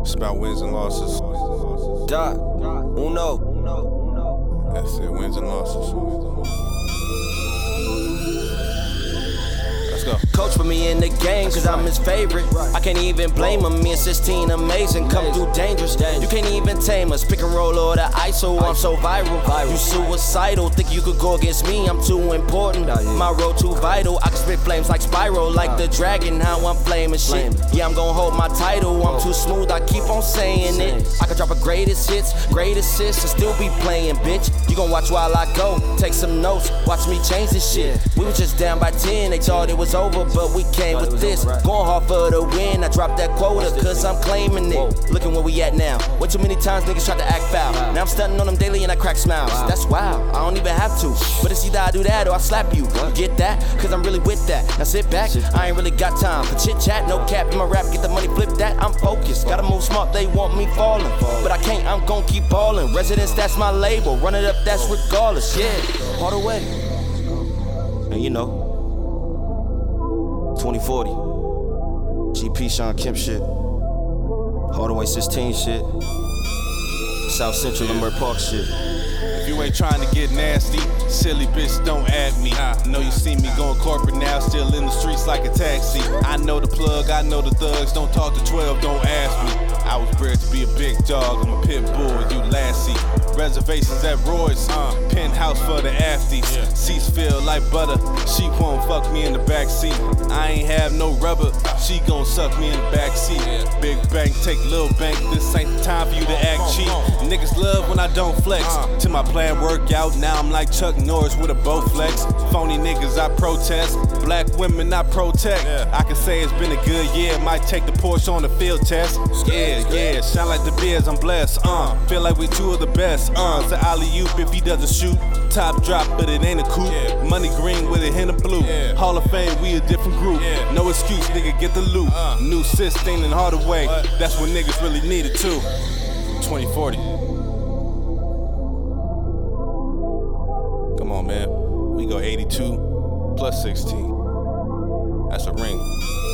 It's about wins and losses. Dot. Uno. That's it, wins and losses. Me in the game cause I'm his favorite. I can't even blame him. Me and 16 amazing. Come through dangerous. You can't even tame us. Pick and roll or the ISO. I'm so viral. You suicidal. Think you could go against me? I'm too important. My road too vital. I can spit flames like spiral. Like the dragon. How I'm flaming shit. Yeah, I'm gonna hold my title. I'm too smooth. I keep on saying it. I could drop a greatest hits, greatest assists, and still be playing, bitch. You gon' watch while I go. Take some notes. Watch me change this shit. We was just down by 10. They thought it was over, but we came with this. Going hard for the win. I dropped that quota, cause I'm claiming it. Looking where we at now. Way too many times niggas tried to act foul. Now I'm stunting on them daily and I crack smiles. That's wild. I don't even have to. But it's either I do that or I slap you. You get that? Cause I'm really with that. Now sit back. I ain't really got time for chit chat. No cap in my rap. Get the money, flip that. I'm focused. Gotta move smart. They want me falling. But I can't. I'm gon' keep balling. Residence, that's my label. Run it up, that's regardless. Yeah. All the way. And you know. 2040. GP Shawn Kemp shit. Hardaway 16 shit. South Central Leimert Park shit. You ain't trying to get nasty, silly bitch, don't add me. I Know you see me going corporate now, still in the streets like a taxi. I know the plug, I know the thugs. Don't talk to 12, don't ask me. I was bred to be a big dog, I'm a pit bull, you lassie. Reservations at Roy's, uh, penthouse for the afties. Seats feel like butter, she won't fuck me in the back seat. I ain't have no rubber, she gon' suck me in the back seat. Big bank, take little bank, this ain't the time for you to act cheap. Niggas love when I don't flex. To my plan work out, now I'm like Chuck Norris with a Bowflex. Phony niggas, I protest. Black women, I protect. I can say it's been a good year, might take the Porsche on the field test. Yeah, yeah, shine like the beers, I'm blessed. Uh, feel like we two of the best. Uh, it's an alley oop if he doesn't shoot. Top drop, but it ain't a coupe. Money green with a hint of blue. Hall of Fame, we a different group. No excuse, nigga, get the loot. New system and Hardaway, that's what niggas really needed too. 2040. 82 plus 16. That's a ring.